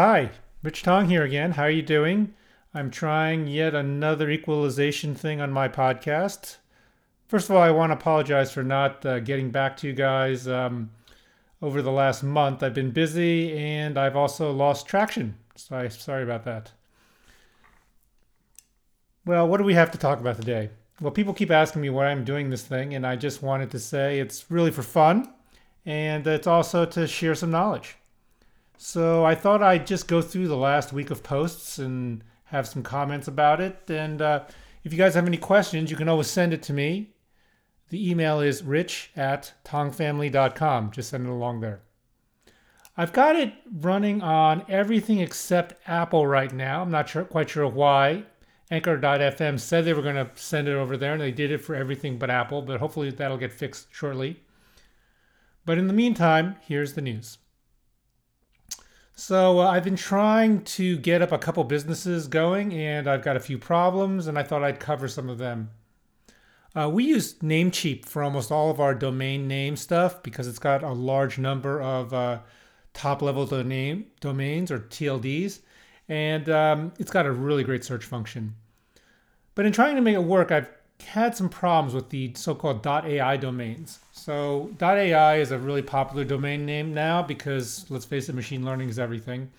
Hi, Rich Tong here again. How are you doing? I'm trying yet another equalization thing on my podcast. First of all, I want to apologize for not uh, getting back to you guys um, over the last month. I've been busy and I've also lost traction. So I, sorry about that. Well, what do we have to talk about today? Well, people keep asking me why I'm doing this thing, and I just wanted to say it's really for fun and it's also to share some knowledge. So I thought I'd just go through the last week of posts and have some comments about it. And uh, if you guys have any questions, you can always send it to me. The email is rich at tongfamily.com. Just send it along there. I've got it running on everything except Apple right now. I'm not sure, quite sure why. Anchor.fm said they were going to send it over there, and they did it for everything but Apple, but hopefully that'll get fixed shortly. But in the meantime, here's the news. So uh, I've been trying to get up a couple businesses going, and I've got a few problems, and I thought I'd cover some of them. Uh, we use Namecheap for almost all of our domain name stuff because it's got a large number of uh, top level domain, domains or TLDs, and um, it's got a really great search function. But in trying to make it work, I've had some problems with the so-called .ai domains. So .ai is a really popular domain name now because let's face it, machine learning is everything.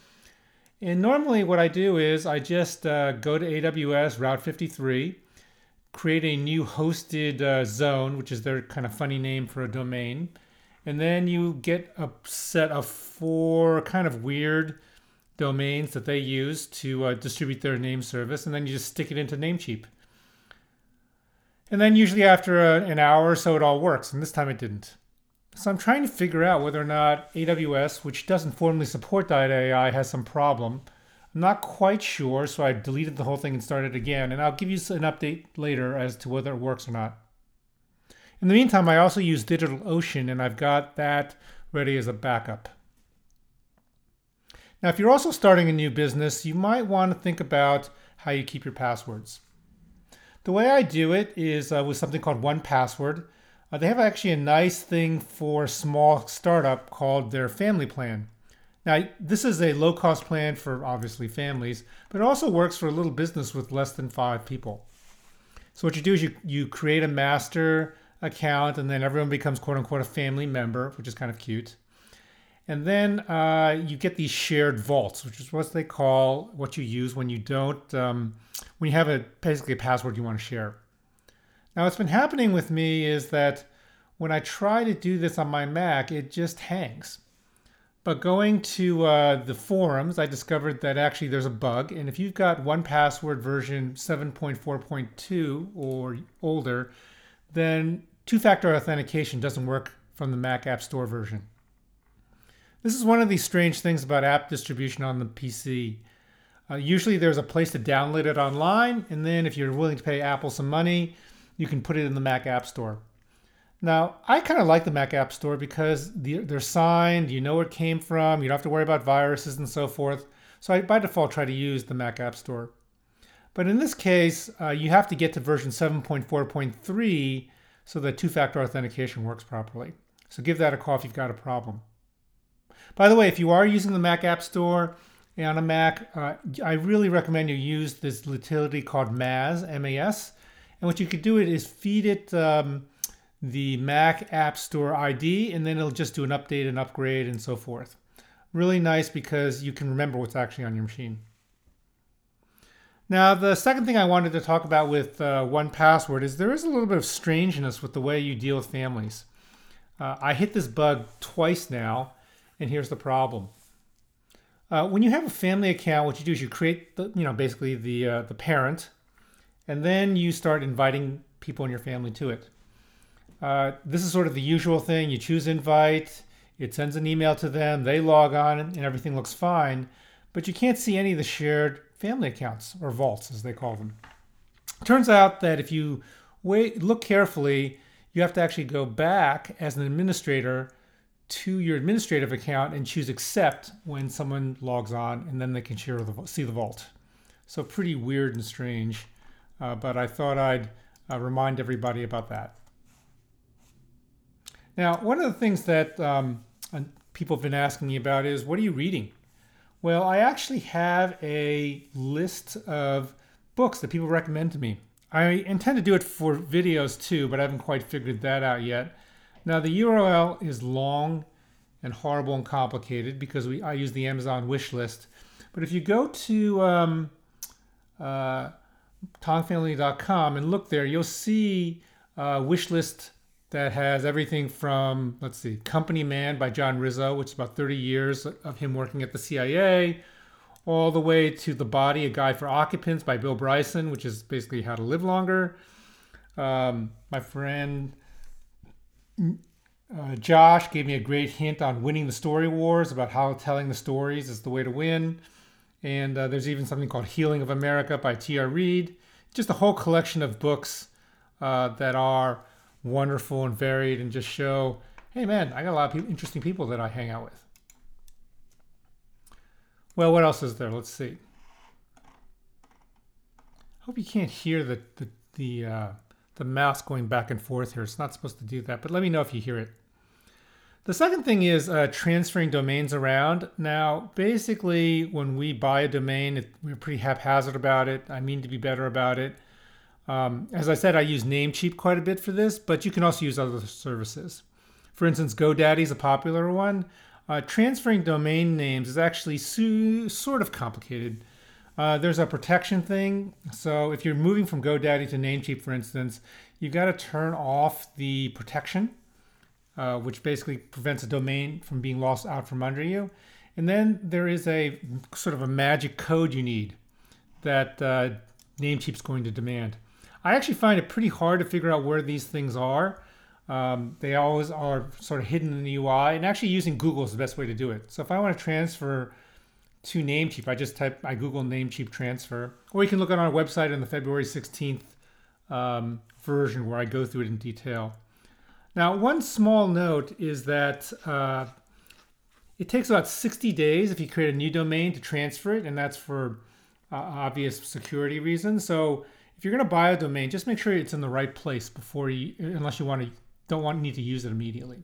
And normally what I do is I just uh, go to AWS Route 53, create a new hosted uh, zone, which is their kind of funny name for a domain. And then you get a set of four kind of weird domains that they use to uh, distribute their name service. And then you just stick it into Namecheap. And then usually after a, an hour or so, it all works. And this time it didn't. So I'm trying to figure out whether or not AWS, which doesn't formally support .ai, has some problem. I'm not quite sure, so I deleted the whole thing and started again. And I'll give you an update later as to whether it works or not. In the meantime, I also use DigitalOcean, and I've got that ready as a backup. Now, if you're also starting a new business, you might want to think about how you keep your passwords. The way I do it is uh, with something called 1Password. Uh, they have actually a nice thing for small startup called their family plan. Now, this is a low cost plan for obviously families, but it also works for a little business with less than five people. So, what you do is you, you create a master account, and then everyone becomes quote unquote a family member, which is kind of cute. And then uh, you get these shared vaults, which is what they call what you use when you don't, um, when you have a basically a password you want to share. Now, what's been happening with me is that when I try to do this on my Mac, it just hangs. But going to uh, the forums, I discovered that actually there's a bug. And if you've got 1Password version 7.4.2 or older, then two factor authentication doesn't work from the Mac App Store version. This is one of these strange things about app distribution on the PC. Uh, usually there's a place to download it online, and then if you're willing to pay Apple some money, you can put it in the Mac App Store. Now, I kind of like the Mac App Store because they're signed, you know where it came from, you don't have to worry about viruses and so forth. So I, by default, try to use the Mac App Store. But in this case, uh, you have to get to version 7.4.3 so that two factor authentication works properly. So give that a call if you've got a problem. By the way, if you are using the Mac App Store on a Mac, uh, I really recommend you use this utility called MAS, M-A-S. And what you could do it is feed it um, the Mac App Store ID, and then it'll just do an update and upgrade and so forth. Really nice because you can remember what's actually on your machine. Now, the second thing I wanted to talk about with uh, 1Password is there is a little bit of strangeness with the way you deal with families. Uh, I hit this bug twice now, and here's the problem. Uh, when you have a family account, what you do is you create the, you know, basically the uh, the parent, and then you start inviting people in your family to it. Uh, this is sort of the usual thing. You choose invite, it sends an email to them, they log on, and everything looks fine. But you can't see any of the shared family accounts or vaults, as they call them. Turns out that if you wait, look carefully, you have to actually go back as an administrator to your administrative account and choose accept when someone logs on, and then they can share the, see the vault. So pretty weird and strange, uh, but I thought I'd uh, remind everybody about that. Now, one of the things that um, people have been asking me about is, what are you reading? Well, I actually have a list of books that people recommend to me. I intend to do it for videos too, but I haven't quite figured that out yet. Now, the URL is long and horrible and complicated because we I use the Amazon wish list. But if you go to um, uh, and look there, you'll see a wish list that has everything from, let's see, Company Man by John Rizzo, which is about 30 years of him working at the CIA, all the way to The Body, A Guide for Occupants by Bill Bryson, which is basically how to live longer. Um, my friend uh, Josh gave me a great hint on winning the story wars about how telling the stories is the way to win. And uh, there's even something called Healing of America by T.R. Reid. Just a whole collection of books uh, that are wonderful and varied and just show hey, man, I got a lot of interesting people that I hang out with. Well, what else is there? Let's see. I hope you can't hear the the the, uh, the mouse going back and forth here. It's not supposed to do that, but let me know if you hear it. The second thing is uh, transferring domains around. Now, basically, when we buy a domain, it, we're pretty haphazard about it. I mean to be better about it. Um, as I said, I use Namecheap quite a bit for this, but you can also use other services. For instance, GoDaddy is a popular one. Uh, transferring domain names is actually sort of complicated. Uh, there's a protection thing. So if you're moving from GoDaddy to Namecheap, for instance, you've got to turn off the protection uh, which basically prevents a domain from being lost out from under you. And then there is a sort of a magic code you need that uh, Namecheap's going to demand. I actually find it pretty hard to figure out where these things are. Um, they always are sort of hidden in the UI, and actually using Google is the best way to do it. So if I want to transfer to Namecheap, I just type I Google Namecheap transfer, or you can look on our website in the February 16th um, version where I go through it in detail. Now, one small note is that uh, it takes about 60 days if you create a new domain to transfer it, and that's for uh, obvious security reasons. So if you're going to buy a domain, just make sure it's in the right place before you, unless you want to, don't want need to use it immediately.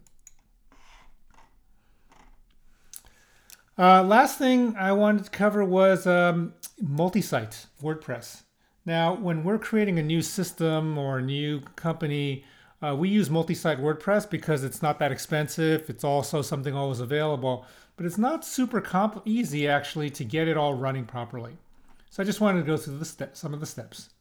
Uh, last thing I wanted to cover was um, multi-site WordPress. Now, when we're creating a new system or a new company, uh, we use multi-site WordPress because it's not that expensive. It's also something always available, but it's not super comp- easy actually to get it all running properly. So I just wanted to go through the some of the steps.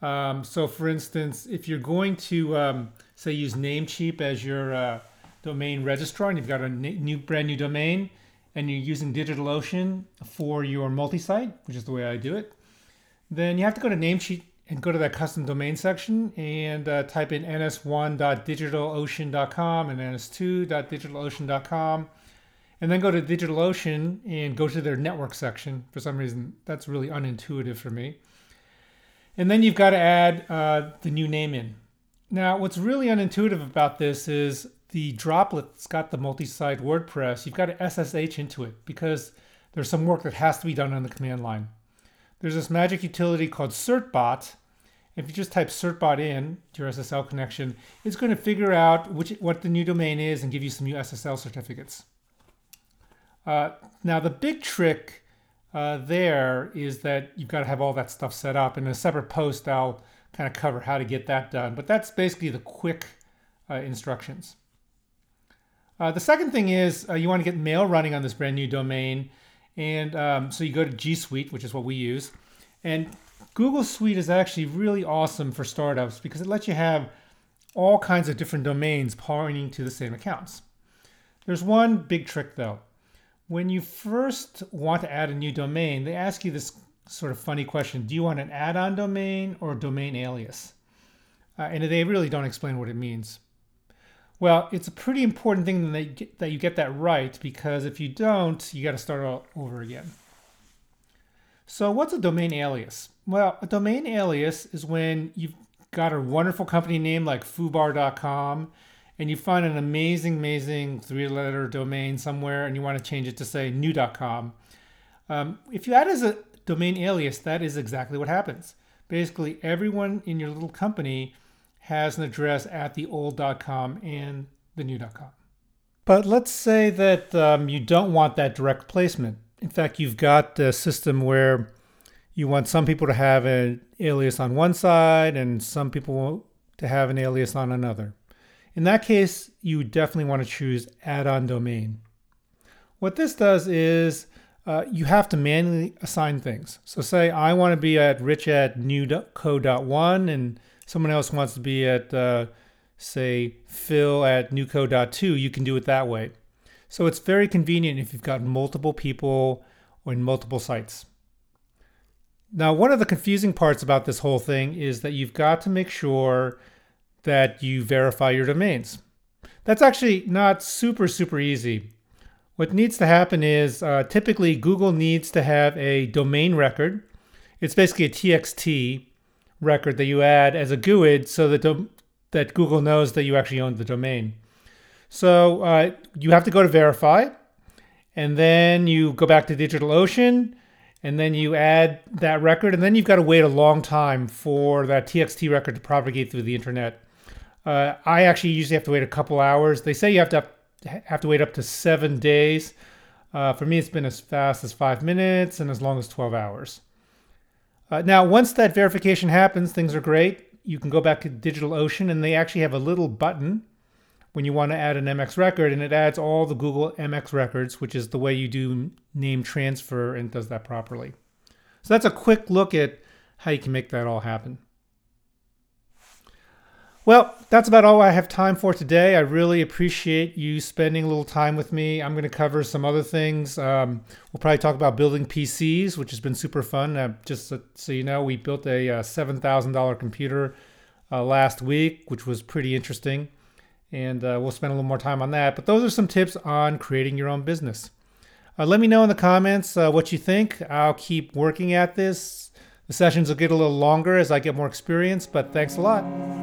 Um, so for instance, if you're going to um, say use Namecheap as your uh, domain registrar and you've got a new brand new domain and you're using DigitalOcean for your multi-site, which is the way I do it, then you have to go to Namecheap and go to that custom domain section and uh, type in ns1.digitalocean.com and ns2.digitalocean.com and then go to DigitalOcean and go to their network section. For some reason, that's really unintuitive for me. And then you've got to add uh, the new name in. Now, what's really unintuitive about this is the droplet's got the multi-site WordPress. You've got to SSH into it because there's some work that has to be done on the command line. There's this magic utility called certbot if you just type certbot in to your SSL connection, it's going to figure out which what the new domain is and give you some new SSL certificates. Uh, now, the big trick uh, there is that you've got to have all that stuff set up. In a separate post, I'll kind of cover how to get that done. But that's basically the quick uh, instructions. Uh, the second thing is uh, you want to get mail running on this brand new domain. And um, so you go to G Suite, which is what we use. And Google Suite is actually really awesome for startups because it lets you have all kinds of different domains pointing to the same accounts. There's one big trick though. When you first want to add a new domain, they ask you this sort of funny question Do you want an add on domain or domain alias? Uh, and they really don't explain what it means. Well, it's a pretty important thing that, get, that you get that right because if you don't, you got to start all over again. So, what's a domain alias? Well, a domain alias is when you've got a wonderful company name like foobar.com and you find an amazing, amazing three letter domain somewhere and you want to change it to say new.com. Um, if you add as a domain alias, that is exactly what happens. Basically, everyone in your little company has an address at the old.com and the new.com. But let's say that um, you don't want that direct placement In fact, you've got a system where you want some people to have an alias on one side and some people to have an alias on another. In that case, you definitely want to choose add-on domain. What this does is uh, you have to manually assign things. So say I want to be at rich at new.co.1 and someone else wants to be at uh, say phil at newco.2, you can do it that way. So it's very convenient if you've got multiple people or in multiple sites. Now, one of the confusing parts about this whole thing is that you've got to make sure that you verify your domains. That's actually not super, super easy. What needs to happen is uh, typically Google needs to have a domain record. It's basically a TXT record that you add as a GUID so that, do- that Google knows that you actually own the domain. So uh, you have to go to verify, and then you go back to DigitalOcean and then you add that record, and then you've got to wait a long time for that TXT record to propagate through the internet. Uh, I actually usually have to wait a couple hours. They say you have to have, to wait up to seven days. Uh, for me, it's been as fast as five minutes and as long as 12 hours. Uh, now, once that verification happens, things are great. You can go back to DigitalOcean, and they actually have a little button when you want to add an MX record, and it adds all the Google MX records, which is the way you do name transfer and does that properly. So that's a quick look at how you can make that all happen. Well, that's about all I have time for today. I really appreciate you spending a little time with me. I'm going to cover some other things. Um, we'll probably talk about building PCs, which has been super fun. Uh, just so, so, you know, we built a uh, $7,000 computer uh, last week, which was pretty interesting and uh, we'll spend a little more time on that. But those are some tips on creating your own business. Uh, let me know in the comments uh, what you think. I'll keep working at this. The sessions will get a little longer as I get more experience, but thanks a lot.